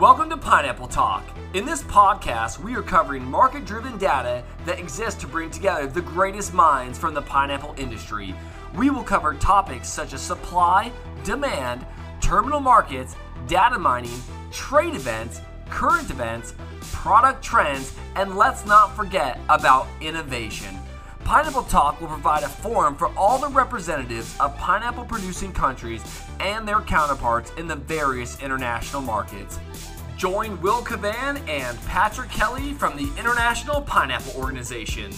Welcome to Pineapple Talk. In this podcast, we are covering market driven data that exists to bring together the greatest minds from the pineapple industry. We will cover topics such as supply, demand, terminal markets, data mining, trade events, current events, product trends, and let's not forget about innovation. Pineapple Talk will provide a forum for all the representatives of pineapple producing countries and their counterparts in the various international markets. Join Will Cavan and Patrick Kelly from the International Pineapple Organization.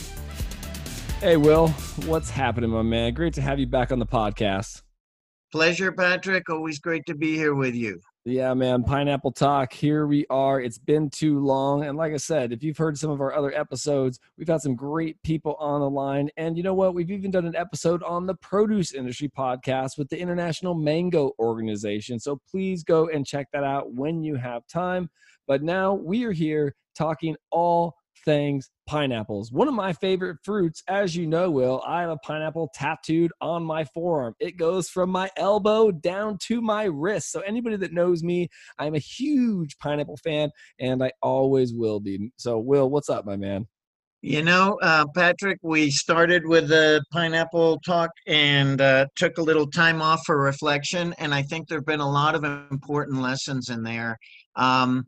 Hey, Will, what's happening, my man? Great to have you back on the podcast. Pleasure, Patrick. Always great to be here with you. Yeah, man. Pineapple Talk. Here we are. It's been too long. And like I said, if you've heard some of our other episodes, we've had some great people on the line. And you know what? We've even done an episode on the produce industry podcast with the International Mango Organization. So please go and check that out when you have time. But now we are here talking all things pineapples. One of my favorite fruits, as you know, Will, I have a pineapple tattooed on my forearm. It goes from my elbow down to my wrist. So, anybody that knows me, I'm a huge pineapple fan and I always will be. So, Will, what's up, my man? You know, uh, Patrick, we started with the pineapple talk and uh, took a little time off for reflection. And I think there have been a lot of important lessons in there. Um,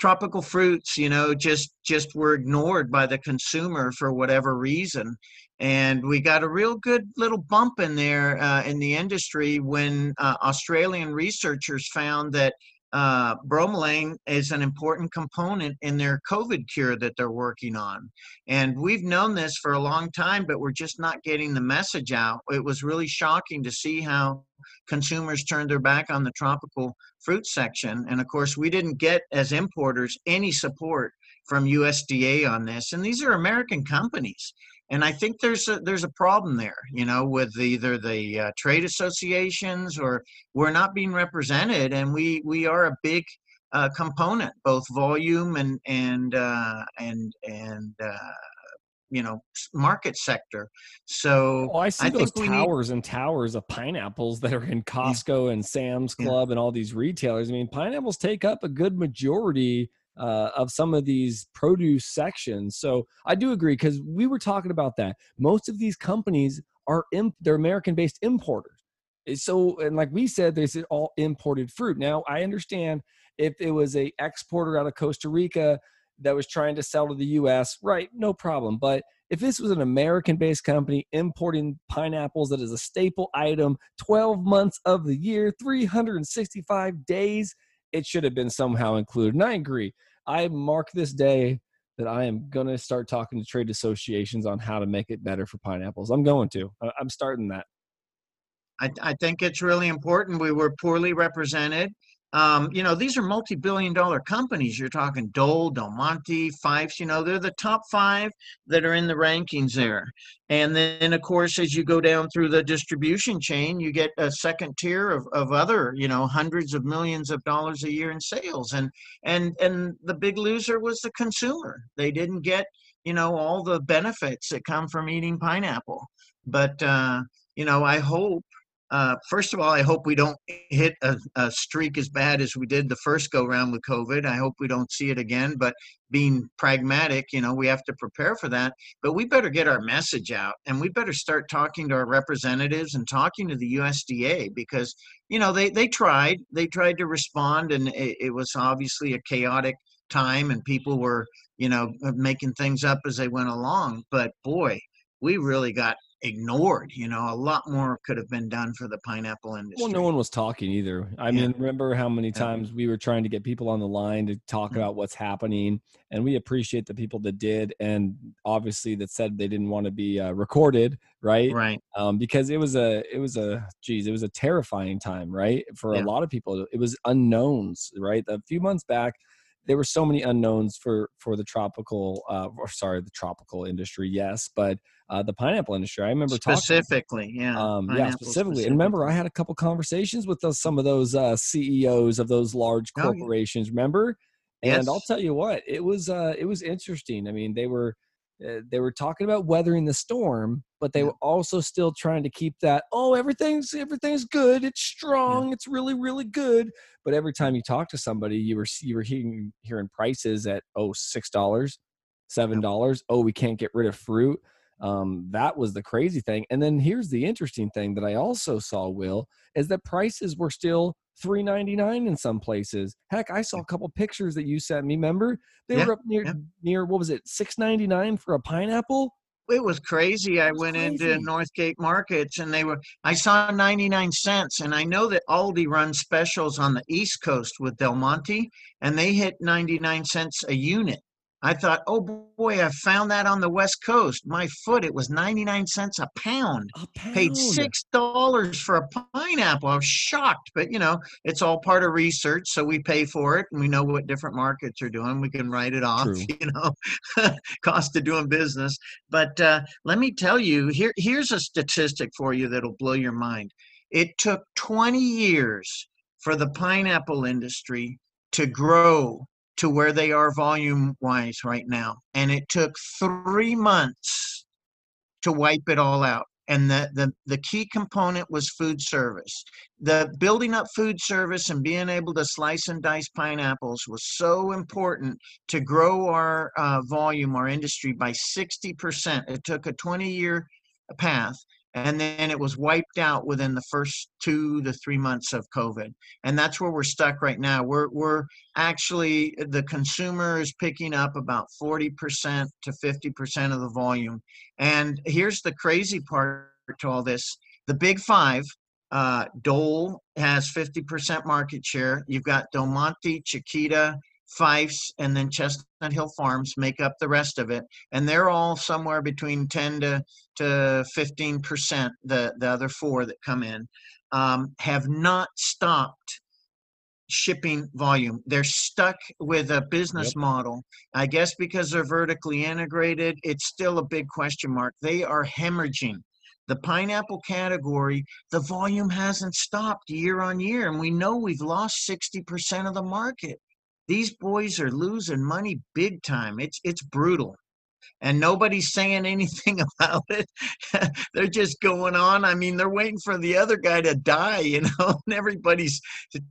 tropical fruits, you know, just just were ignored by the consumer for whatever reason, and we got a real good little bump in there uh, in the industry when uh, Australian researchers found that uh, bromelain is an important component in their COVID cure that they're working on. And we've known this for a long time, but we're just not getting the message out. It was really shocking to see how consumers turned their back on the tropical fruit section. And of course, we didn't get, as importers, any support from USDA on this. And these are American companies and I think there's a, there's a problem there, you know, with either the uh, trade associations or we're not being represented, and we we are a big uh, component, both volume and and uh, and and uh, you know market sector. So oh, I see I those towers need... and towers of pineapples that are in Costco yeah. and Sam's Club yeah. and all these retailers. I mean, pineapples take up a good majority uh, of some of these produce sections. So I do agree because we were talking about that. Most of these companies are imp- they're American based importers. Eh, so and like we said, they said all imported fruit. Now I understand if it was a exporter out of Costa Rica that was trying to sell to the U.S., right? No problem. But if this was an American based company importing pineapples that is a staple item 12 months of the year, 365 days, it should have been somehow included. And I agree. I mark this day that I am going to start talking to trade associations on how to make it better for pineapples. I'm going to. I'm starting that. I, I think it's really important. We were poorly represented. Um, you know, these are multi-billion dollar companies. You're talking Dole, Del Monte, Fyffes, you know, they're the top five that are in the rankings there. And then, of course, as you go down through the distribution chain, you get a second tier of, of other, you know, hundreds of millions of dollars a year in sales. And and and the big loser was the consumer. They didn't get, you know, all the benefits that come from eating pineapple. But uh, you know, I hope uh, first of all, I hope we don't hit a, a, streak as bad as we did the first go round with COVID. I hope we don't see it again. But being pragmatic, you know, we have to prepare for that. But we better get our message out and we better start talking to our representatives and talking to the USDA because, you know, they, they tried. They tried to respond and it, it was obviously a chaotic time and people were, you know, making things up as they went along. But boy, we really got ignored. You know, a lot more could have been done for the pineapple industry. Well, no one was talking either. I yeah. mean, remember how many times we were trying to get people on the line to talk mm-hmm. about what's happening, and we appreciate the people that did, and obviously that said they didn't want to be uh, recorded, right? Right. Um, because it was a, it was a, geez, it was a terrifying time, right? For yeah. a lot of people, it was unknowns, right? A few months back there were so many unknowns for for the tropical uh, or sorry the tropical industry yes but uh, the pineapple industry i remember specifically talking, yeah um, yeah specifically. specifically. and remember i had a couple conversations with those, some of those uh, ceos of those large corporations oh, yeah. remember and yes. i'll tell you what it was uh, it was interesting i mean they were uh, they were talking about weathering the storm, but they Yeah. were also still trying to keep that. Oh, everything's everything's good. It's strong. It's really really good. But every time you talk to somebody, you were you were hearing hearing prices at oh six dollars, seven dollars. Oh, we can't get rid of fruit. Um, that was the crazy thing. And then here's the interesting thing that I also saw, Will, is that prices were still three ninety nine in some places. Heck, I saw a couple pictures that you sent me. Remember, they Yeah, were up near yeah. near what was it, six ninety nine for a pineapple? It was crazy. I was went into. Northgate markets and they were, I saw 99 cents. And I know that Aldi runs specials on the East Coast with Del Monte and they hit 99 cents a unit. I thought, oh boy, I found that on the West Coast. My foot, it was 99 cents a pound. A pound. Paid six dollars for a pineapple. I was shocked, but you know, it's all part of research, so we pay for it and we know what different markets are doing. We can write it off, True. you know, cost of doing business. But uh, let me tell you, here here's a statistic for you that'll blow your mind. It took 20 years for the pineapple industry to grow to where they are volume wise right now. And it took three months to wipe it all out. And the, the, the key component was food service. The building up food service and being able to slice and dice pineapples was so important to grow our uh, volume, our industry by 60%. It took a 20 year path and then it was wiped out within the first two to three months of COVID. And that's where we're stuck right now. We're, we're actually, the consumer is picking up about 40% to 50% of the volume. And here's the crazy part to all this the big five, uh, Dole has 50% market share. You've got Del Monte, Chiquita, Fyffes, and then Chestnut Hill Farms make up the rest of it. And they're all somewhere between 10 to, to 15%, the, the other four that come in, um, have not stopped shipping volume. They're stuck with a business Yep. model. I guess because they're vertically integrated, it's still a big question mark. They are hemorrhaging. The pineapple category, the volume hasn't stopped year on year, and we know we've lost 60% of the market. These boys are losing money big time. It's it's brutal. And nobody's saying anything about it. they're just going on. I mean, they're waiting for the other guy to die, you know, and everybody's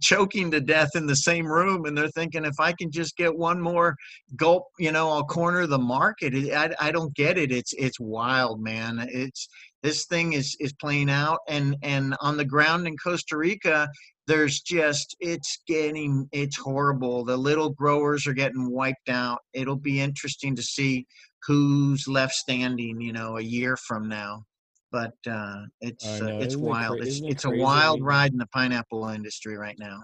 choking to death in the same room. And they're thinking, if I can just get one more gulp, you know, I'll corner the market. I, I don't get it. It's it's wild, man. It's this thing is is playing out, and and on the ground in Costa Rica, there's just it's getting it's horrible. The little growers are getting wiped out. It'll be interesting to see who's left standing, you know, a year from now. But uh, it's uh, it's Isn't it wild. cra- It's it it's a wild ride in the pineapple industry right now.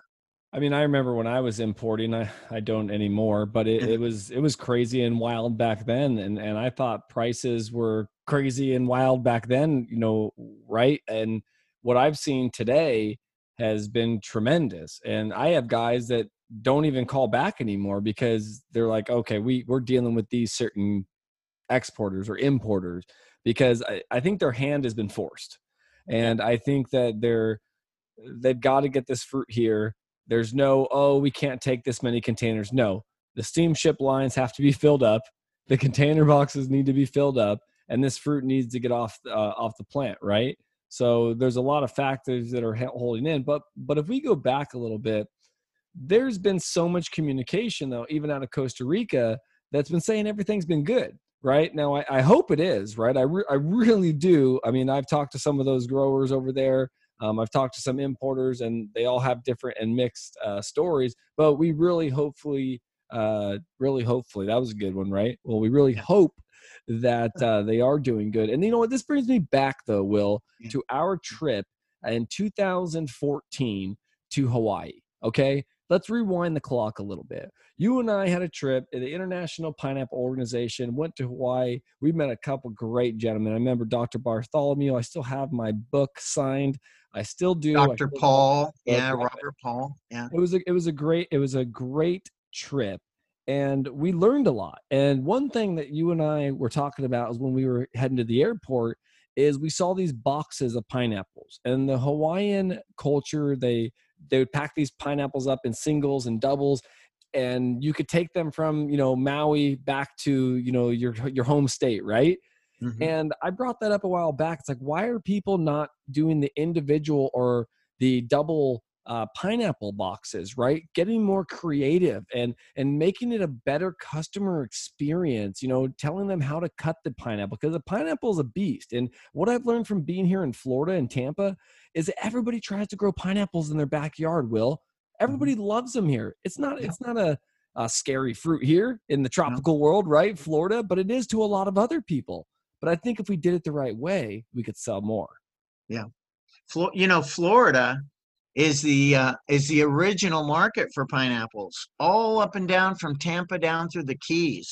I mean, I remember when I was importing. I, I don't anymore, but it, it was it was crazy and wild back then, and and I thought prices were crazy and wild back then. You know, right? And what I've seen today has been tremendous. And I have guys that don't even call back anymore because they're like, okay, we we're dealing with these certain exporters or importers because I, I think their hand has been forced, and I think that they're they've got to get this fruit here there's no, oh, we can't take this many containers. No, the steamship lines have to be filled up. The container boxes need to be filled up, and this fruit needs to get off uh, off the plant, right? So there's a lot of factors that are holding in. But but if we go back a little bit, there's been so much communication though, even out of Costa Rica, that's been saying everything's been good. Right now, I, I hope it is right. I re- I really do. I mean, I've talked to some of those growers over there. Um, I've talked to some importers, and they all have different and mixed uh, stories. But we really, hopefully, uh, really, hopefully, that was a good one, right? Well, we really hope that uh, they are doing good. And you know what? This brings me back, though, Will, Yeah. to our trip in 2014 to Hawaii. Okay, let's rewind the clock a little bit. You and I had a trip. The International Pineapple Organization went to Hawaii. We met a couple great gentlemen. I remember Dr. Bartholomew. I still have my book signed. I still do. Dr. Paull, Yeah. Robert Paull, yeah. it was a, it was a great it was a great trip and we learned a lot and one thing that you and i were talking about is when we were heading to the airport is we saw these boxes of pineapples and the hawaiian culture they they would pack these pineapples up in singles and doubles and you could take them from you know maui back to you know your your home state right mm-hmm. and i brought that up a while back it's like why are people not doing the individual or the double uh, pineapple boxes right? Getting more creative and and making it a better customer experience you know telling them how to cut the pineapple because the pineapple is a beast. And what i've learned from being here in florida and tampa is that everybody tries to grow pineapples in their backyard will. Mm-hmm. everybody loves them here. It's not it's not a, a scary fruit here in the tropical world right florida but it is to a lot of other people. But i think if we did it the right way we could sell more. Yeah. You know florida is the uh, is the original market for pineapples, all up and down from Tampa down through the Keys.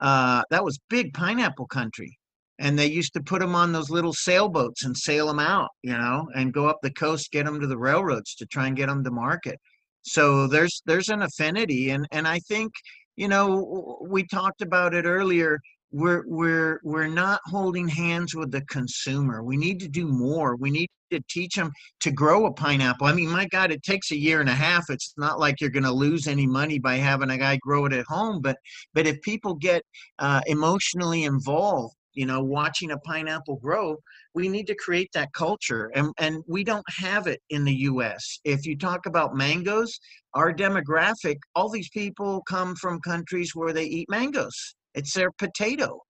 Uh, that was big pineapple country, and they used to put them on those little sailboats and sail them out, you know, and go up the coast, get them to the railroads to try and get them to market. So there's there's an affinity, and and I think you know we talked about it earlier we're we're we're not holding hands with the consumer. We need to do more. We need to teach them to grow a pineapple. I mean my god it takes a year and a half. It's not like you're going to lose any money by having a guy grow it at home but but if people get uh, emotionally involved you know watching a pineapple grow we need to create that culture. And and we don't have it in the US if you talk about mangoes our demographic all these people come from countries where they eat mangoes it's their potato.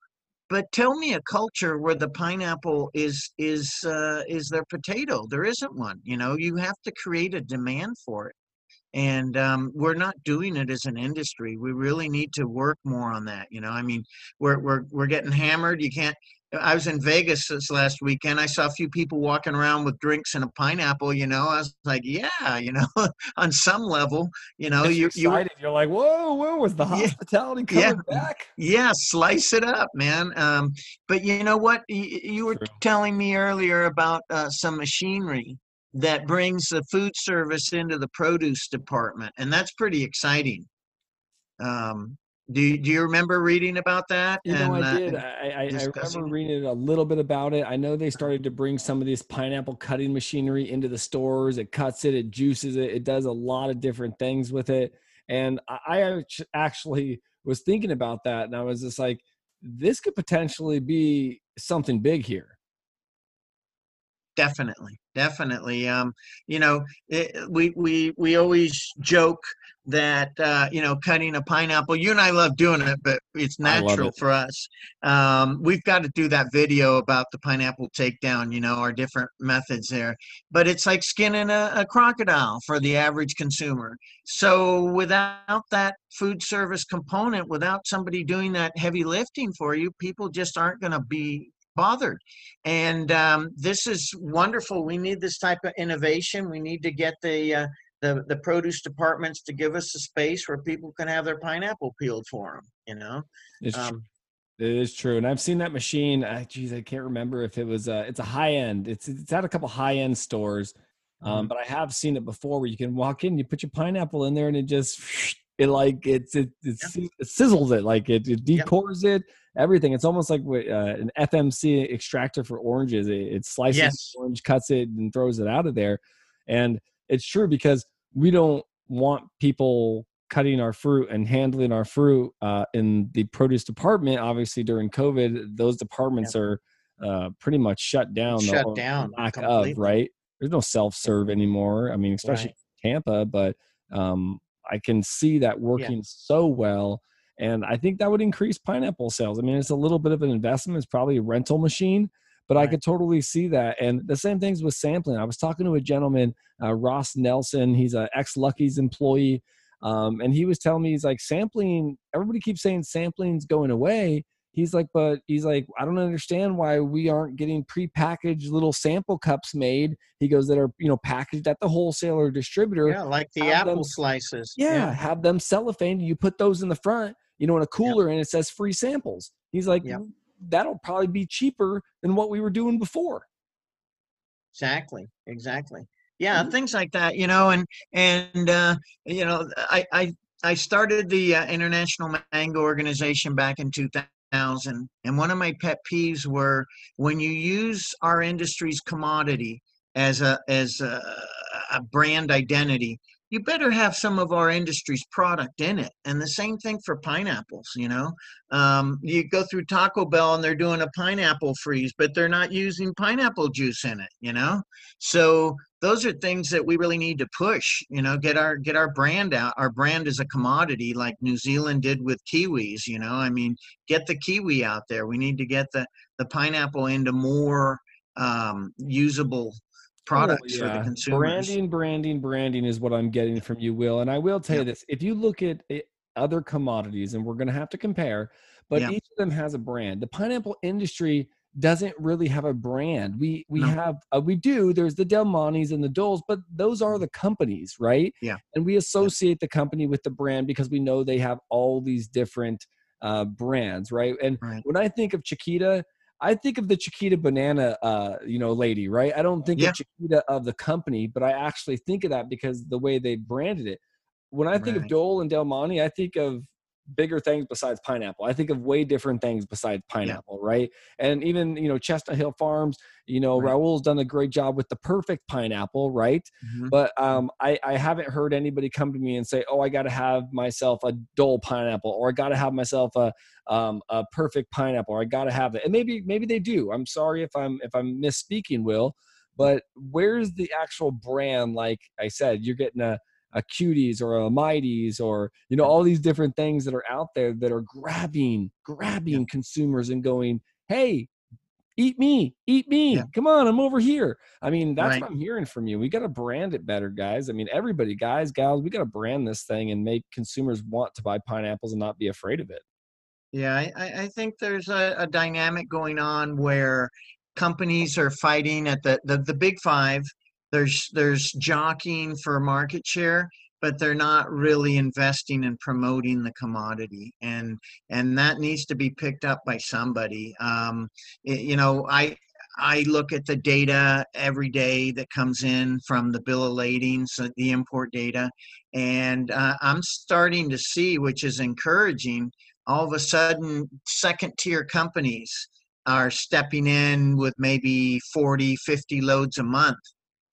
But tell me a culture where the pineapple is is uh, is their potato. There isn't one. You know, you have to create a demand for it, and um, we're not doing it as an industry. We really need to work more on that. You know, I mean, we're we're we're getting hammered. You can't I was in Vegas this last weekend. I saw a few people walking around with drinks and a pineapple. You know, I was like, yeah, you know, on some level, you know, you you excited. You're like, whoa, whoa, was the hospitality yeah, coming yeah, back? Yeah, slice it up, man. Um, but you know what? You, you were True. telling me earlier about uh, some machinery that brings the food service into the produce department, and that's pretty exciting. Um, do you, do you remember reading about that? You know, and, I uh, did. Uh, I, I, I, remember reading a little bit about it. I know they started to bring some of this pineapple cutting machinery into the stores. It cuts it, it juices it, it does a lot of different things with it. And I actually was thinking about that, and I was just like, this could potentially be something big here. Definitely, definitely. Um, you know, it, we we we always joke that uh, you know cutting a pineapple you and i love doing it but it's natural it. for us um, we've got to do that video about the pineapple takedown you know our different methods there but it's like skinning a, a crocodile for the average consumer so without that food service component without somebody doing that heavy lifting for you people just aren't going to be bothered. And um, this is wonderful. We need this type of innovation. We need to get the uh, the the produce departments to give us a space where people can have their pineapple peeled for them. You know, it's um, it is true, and I've seen that machine. Uh, geez, I can't remember if it was. Uh, it's a high end. It's it's at a couple high end stores, um, mm-hmm. but I have seen it before where you can walk in, you put your pineapple in there, and it just it like it's it it, it sizzles it like it, it decores it everything. It's almost like uh, an FMC extractor for oranges. It, it slices yes. orange, cuts it, and throws it out of there, and it's true because we don't want people cutting our fruit and handling our fruit uh, in the produce department. Obviously, during COVID, those departments yeah. are uh, pretty much shut down. Shut down. Lack completely. of right. There's no self serve anymore. I mean, especially right. Tampa, but um, I can see that working yeah. so well. And I think that would increase pineapple sales. I mean, it's a little bit of an investment. It's probably a rental machine, but right. I could totally see that. And the same things with sampling. I was talking to a gentleman, uh, Ross Nelson. He's an ex Lucky's employee. Um, and he was telling me, he's like, sampling, everybody keeps saying sampling's going away. He's like, but he's like, I don't understand why we aren't getting prepackaged little sample cups made. He goes that are, you know, packaged at the wholesaler distributor. Yeah, like the apple them, slices. Yeah, yeah, have them cellophane. You put those in the front, you know, in a cooler, and it says free samples. He's like, yep that'll probably be cheaper than what we were doing before. Exactly. Exactly. Yeah, mm-hmm. things like that, you know, and and uh, you know, I I I started the uh, International Mango Organization back in 2000, and one of my pet peeves were when you use our industry's commodity as a as a, a brand identity you better have some of our industry's product in it. And the same thing for pineapples, you know. Um, you go through Taco Bell and they're doing a pineapple freeze, but they're not using pineapple juice in it, you know. So those are things that we really need to push, you know, get our get our brand out. Our brand is a commodity like New Zealand did with kiwis, you know. I mean, get the kiwi out there. We need to get the the pineapple into more um, usable products oh, yeah. for the consumers. Branding, branding, branding is what I'm getting from you, Will. And I will tell yeah. you this: if you look at other commodities, and we're going to have to compare, but yeah. each of them has a brand. The pineapple industry doesn't really have a brand. We we no. have uh, we do. There's the Del Montes and the Doles, but those are the companies, right? Yeah. And we associate yeah. the company with the brand because we know they have all these different uh, brands, right? And right. when I think of Chiquita, I think of the Chiquita banana, uh, you know, lady, right? I don't think yeah. of Chiquita of the company, but I actually think of that because the way they branded it. When I think right. of Dole and Del Monte, I think of bigger things besides pineapple. I think of way different things besides pineapple, yeah. right? And even you know Chestnut Hill Farms, you know right. Raul's done a great job with the perfect pineapple, right? Mm-hmm. But um, I, I haven't heard anybody come to me and say, "Oh, I got to have myself a Dole pineapple," or "I got to have myself a um, a perfect pineapple," or "I got to have it." And maybe maybe they do. I'm sorry if I'm if I'm misspeaking, Will. But where's the actual brand? Like I said, you're getting a a cuties or a mighties or you know all these different things that are out there that are grabbing grabbing yeah. consumers and going hey eat me eat me yeah. come on i'm over here i mean that's right. what i'm hearing from you we got to brand it better guys i mean everybody guys gals we got to brand this thing and make consumers want to buy pineapples and not be afraid of it yeah i, I think there's a, a dynamic going on where companies are fighting at the, the the big five there's there's jockeying for market share but they're not really investing in promoting the commodity and and that needs to be picked up by somebody. Um, it, you know i I look at the data every day that comes in from the bill of ladings, the import data, and uh, I'm starting to see, which is encouraging, all of a sudden, second tier companies are stepping in with maybe 40, 50 loads a month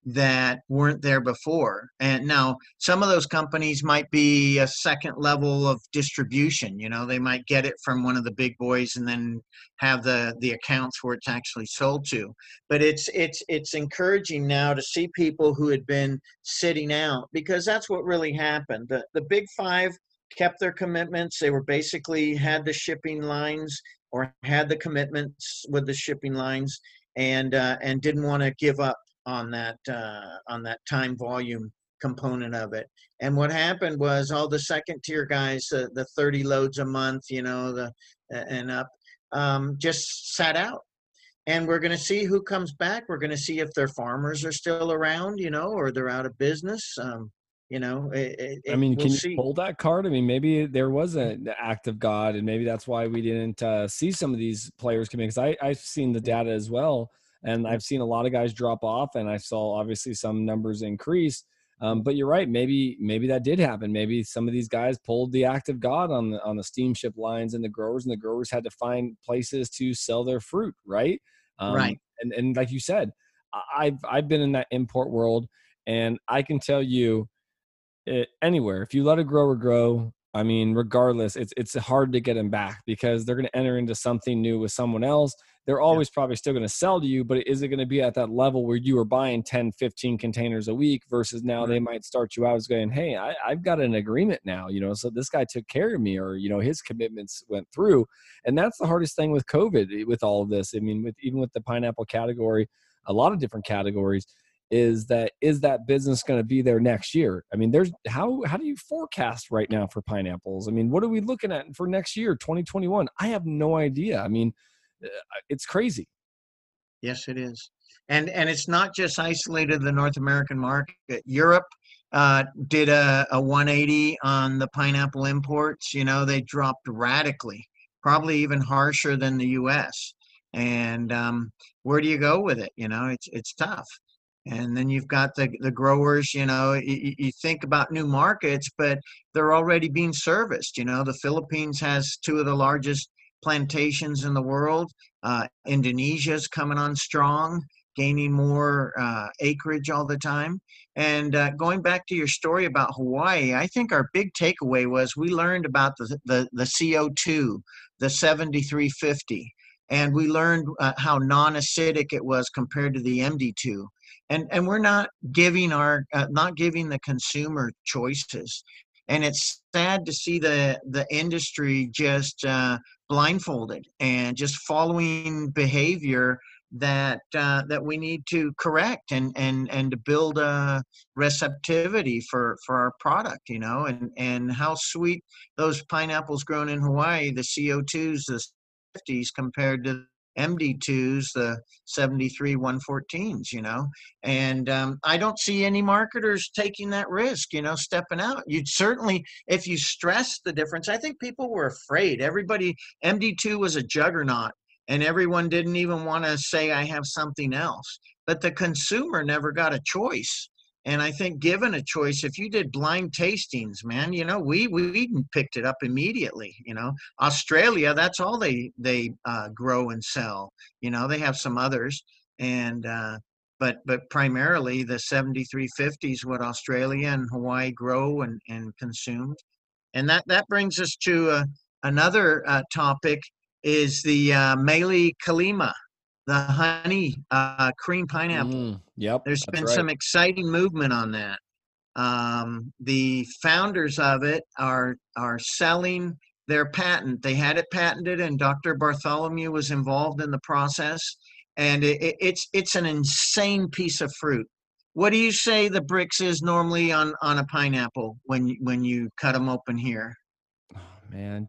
that weren't there before. And now some of those companies might be a second level of distribution. You know, they might get it from one of the big boys and then have the the accounts where it's actually sold to. But it's it's it's encouraging now to see people who had been sitting out because that's what really happened. The the big five kept their commitments. They were basically had the shipping lines or had the commitments with the shipping lines and uh, and didn't want to give up on that uh, on that time volume component of it. And what happened was all the second tier guys, uh, the 30 loads a month, you know, the and up, um, just sat out. And we're going to see who comes back. We're going to see if their farmers are still around, you know, or they're out of business. Um, you know, it, it, I mean, we'll can you see. pull that card? I mean, maybe there was an act of God, and maybe that's why we didn't uh, see some of these players come in. Because I I've seen the data as well and I've seen a lot of guys drop off, and I saw obviously some numbers increase. Um, but you're right. Maybe maybe that did happen. Maybe some of these guys pulled the act of God on the on the steamship lines and the growers, and the growers had to find places to sell their fruit. Right. Um, right. And and like you said, I've I've been in that import world, and I can tell you, it, eh, anywhere if you let a grower grow, I mean, regardless, it's it's hard to get them back because they're going to enter into something new with someone else they're always yeah. probably still going to sell to you, but is it going to be at that level where you are buying 10, 15 containers a week versus now they might start you out as going, Hey, I, I've got an agreement now, you know, so this guy took care of me or, you know, his commitments went through. And that's the hardest thing with COVID eh, with all of this. I mean, with even with the pineapple category, a lot of different categories is that is that business going to be there next year i mean there's how how do you forecast right now for pineapples i mean what are we looking at for next year 2021 i have no idea i mean it's crazy. Yes, it is, and and it's not just isolated the North American market. Europe uh, did a, a 180 on the pineapple imports. You know, they dropped radically, probably even harsher than the U.S. And um, where do you go with it? You know, it's it's tough. And then you've got the the growers. You know, you, you think about new markets, but they're already being serviced. You know, the Philippines has two of the largest plantations in the world. Uh, Indonesia's coming on strong. gaining more uh, acreage all the time. And uh, going back to your story about Hawaii, I think our big takeaway was we learned about the, the, the CO2, the 7350, and we learned uh, how non acidic it was compared to the MD2. And, and we're not giving our uh, not giving the consumer choices and it's sad to see the the industry just uh, blindfolded and just following behavior that uh, that we need to correct and and and to build a receptivity for for our product you know and and how sweet those pineapples grown in hawaii the co2s the 50s compared to MD2s, the 73 114s, you know. And um, I don't see any marketers taking that risk, you know, stepping out. You'd certainly, if you stress the difference, I think people were afraid. Everybody, MD2 was a juggernaut, and everyone didn't even want to say, I have something else. But the consumer never got a choice. And I think given a choice, if you did blind tastings, man, you know, we we picked it up immediately. You know, Australia, that's all they they uh, grow and sell. You know, they have some others, and uh, but but primarily the 7350 is what Australia and Hawaii grow and and consumed. And that that brings us to uh, another uh, topic is the uh, Kalima the honey uh, cream pineapple. Mm, yep. There's been right. some exciting movement on that. Um, the founders of it are are selling their patent. They had it patented, and Dr. Bartholomew was involved in the process. And it, it, it's it's an insane piece of fruit. What do you say the Brix is normally on on a pineapple when when you cut them open here? Oh, man,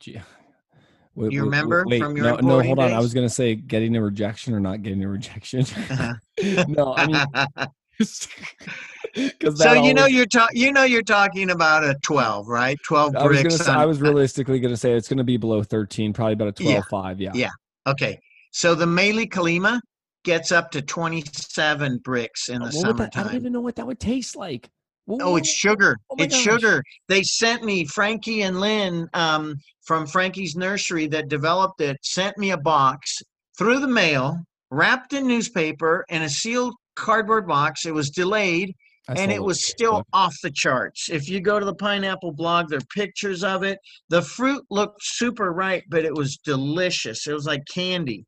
Wait, you remember wait, from your no, no hold on. I was gonna say getting a rejection or not getting a rejection. Uh-huh. no, I mean because so you always, know you're talking you know you're talking about a 12 right 12 I was, gonna say, I was realistically going to say it's going to be below 13 probably about a 12 yeah, 5 yeah yeah okay so the Meli Kalima gets up to 27 Brix in the summertime that, I don't even know what that would taste like Ooh. Oh, it's sugar. Oh it's gosh. sugar. They sent me Frankie and Lynn um, from Frankie's Nursery that developed it. Sent me a box through the mail, wrapped in newspaper in a sealed cardboard box. It was delayed, That's and it was still off the charts. If you go to the pineapple blog, there are pictures of it. The fruit looked super ripe, but it was delicious. It was like candy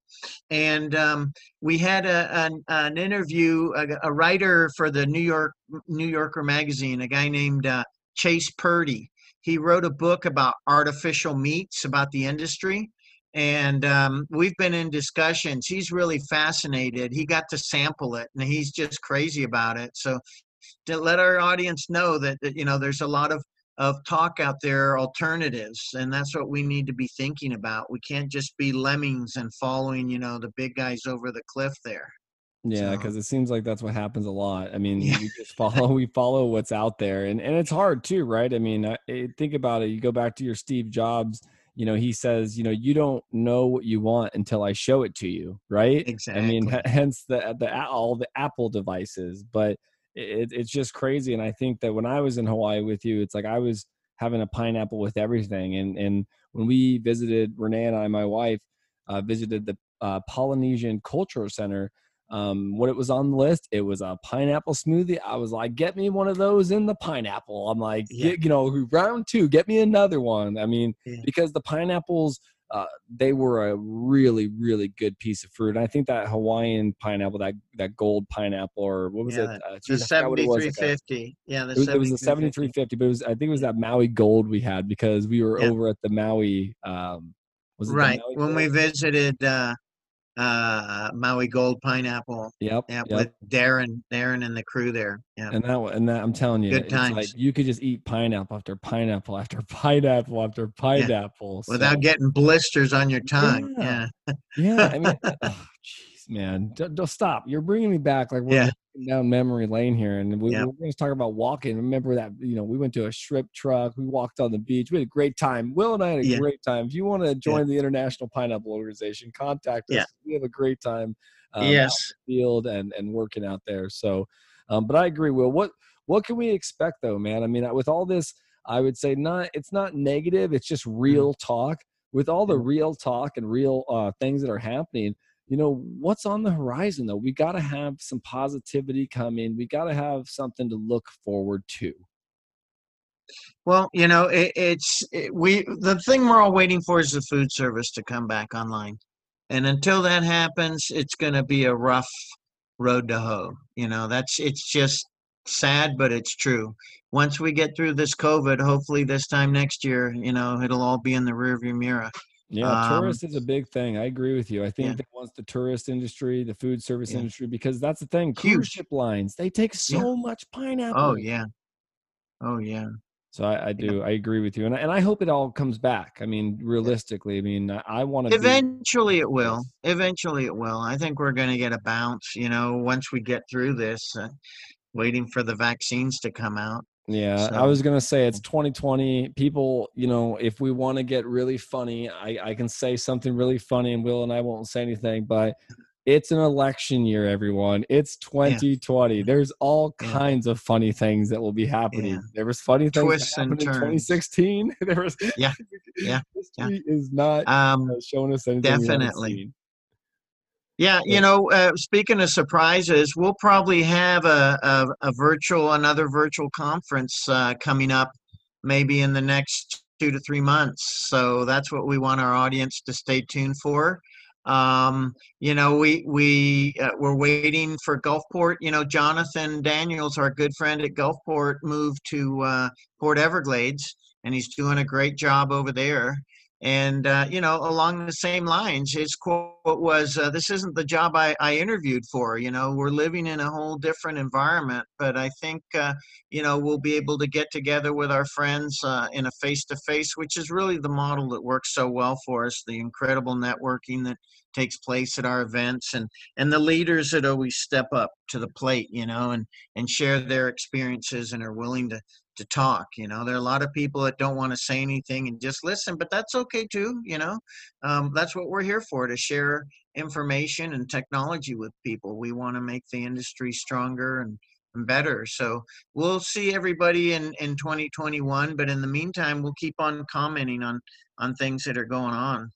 and um, we had a, an, an interview a, a, writer for the new york new yorker magazine a guy named uh, chase purdy he wrote a book about artificial meats about the industry. And um, we've been in discussions. He's really fascinated. He got to sample it and he's just crazy about it. So to let our audience know that, that you know there's a lot of of talk out there alternatives and that's what we need to be thinking about. We can't just be lemmings and following you know the big guys over the cliff there yeah because so. it seems like that's what happens a lot i mean yeah. we just follow we follow what's out there and and it's hard too right i mean I, I think about it you go back to your steve jobs you know he says you know you don't know what you want until i show it to you right exactly i mean hence the the all the apple devices but it, it's just crazy. And I think that when I was in Hawaii with you, it's like I was having a pineapple with everything. And and when we visited, Renee and I, my wife, uh, visited the uh, Polynesian Cultural Center. Um, what it was on the list, it was a pineapple smoothie. I was like, get me one of those in the pineapple. I'm like, yeah. you know, round two, get me another one. I mean, yeah. because the pineapples uh, they were a really really good piece of fruit. And I think that Hawaiian pineapple, that that gold pineapple, or what was yeah, it? Uh, the seventy three fifty. Yeah, the it was, the seventy three fifty. But it was I think it was that Maui gold we had because we were over at the Maui. Um, was right Maui when we visited uh, uh, Maui Gold Pineapple. Yep, yep. With Darren, Darren and the crew there. Yeah. And that, and that, I'm telling you, good times. Like you could just eat pineapple after pineapple after pineapple after pineapple yeah. without getting blisters on your tongue. Yeah. Yeah. yeah I mean, oh, jeez, man, don't, don't, stop. You're bringing me back. Like we're yeah down memory lane here, and we, yep. we're going to talk about walking. Remember that you know we went to a strip truck, we walked on the beach, we had a great time. Will and I had a yeah. great time. If you want to join yeah. the International Pineapple Organization, contact us. Yeah. We have a great time. Um, yes, field and and working out there. So, um, but I agree, Will. What what can we expect though, man? I mean, with all this, I would say not. It's not negative. It's just mm-hmm. real mm talk. With all the real talk and real uh, things that are happening, you know, what's on the horizon though? We got to have some positivity come in. We got to have something to look forward to. Well, you know, it, it's it, we the thing we're all waiting for is the food service to come back online, and until that happens, it's going to be a rough road to hoe. You know, that's it's just sad, but it's true. Once we get through this COVID, hopefully this time next year, you know, it'll all be in the rearview mirror. Yeah, um, tourist is a big thing. I agree with you. I think yeah. that once the tourist industry, the food service yeah. industry, because that's the thing. Huge. Cruise ship lines, they take so yeah. much pineapple. Oh yeah, oh yeah. So I, I do. I agree with you, and I, and I hope it all comes back. I mean, realistically, I mean, I, I want to. Eventually, be- it will. Eventually, it will. I think we're going to get a bounce. You know, once we get through this, uh, waiting for the vaccines to come out. Yeah, so. I was gonna say it's 2020. People, you know, if we want to get really funny, I, I can say something really funny, and Will and I won't say anything. But it's an election year, everyone. It's 2020. Yeah. There's all yeah. kinds of funny things that will be happening. Yeah. There was funny things Twists in 2016. there was yeah, yeah. History is not um, showing us anything. Definitely. Yeah, you know, uh, speaking of surprises, we'll probably have a, a, a virtual, another virtual conference uh, coming up maybe in the next two to three months. So that's what we want our audience to stay tuned for. Um, you know, we we uh, we're waiting for Gulfport. You know, Jonathan Daniels, our good friend at Gulfport, moved to uh, Port Everglades, and he's doing a great job over there. And, uh, you know, along the same lines, his quote was, uh, This isn't the job I, I interviewed for. You know, we're living in a whole different environment, but I think, uh, you know, we'll be able to get together with our friends uh, in a face to face, which is really the model that works so well for us the incredible networking that takes place at our events and and the leaders that always step up to the plate you know and and share their experiences and are willing to to talk you know? There are a lot of people that don't want to say anything and just listen but that's okay too you know? Um, that's what we're here for to share information and technology with people. We want to make the industry stronger and, better. So we'll see everybody in in 2021 but in the meantime we'll keep on commenting on on things that are going on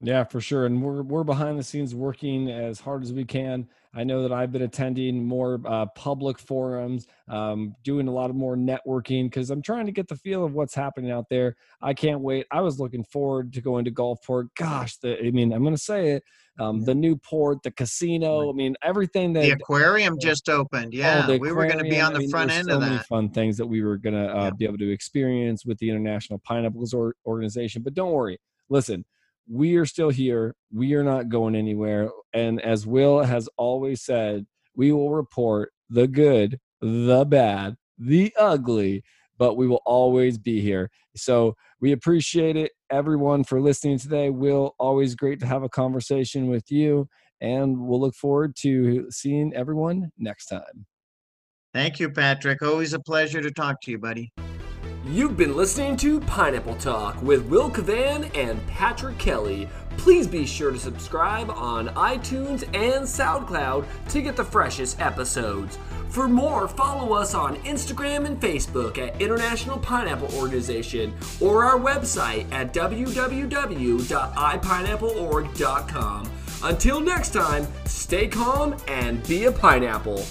yeah, for sure. And we're we're behind the scenes working as hard as we can. I know that I've been attending more uh, public forums, um, doing a lot of more networking because I'm trying to get the feel of what's happening out there. I can't wait. I was looking forward to going to Gulfport. Gosh, the, I mean, I'm going to say it. Um, the new port, the casino. I mean, everything that the aquarium just opened. Oh, yeah, oh, we were going to be on the I mean, front end so of that. Many fun things that we were going to uh, yeah. be able to experience with the International Pineapples Organization. But don't worry. Listen, we are still here. We are not going anywhere. And as Will has always said, we will report the good, the bad, the ugly, but we will always be here. So we appreciate it, everyone, for listening today. Will, always great to have a conversation with you. And we'll look forward to seeing everyone next time. Thank you, Patrick. Always a pleasure to talk to you, buddy. You've been listening to Pineapple Talk with Will Cavan and Patrick Kelly. Please be sure to subscribe on iTunes and SoundCloud to get the freshest episodes. For more, follow us on Instagram and Facebook at International Pineapple Organization or our website at www.ipineappleorg.com. Until next time, stay calm and be a pineapple.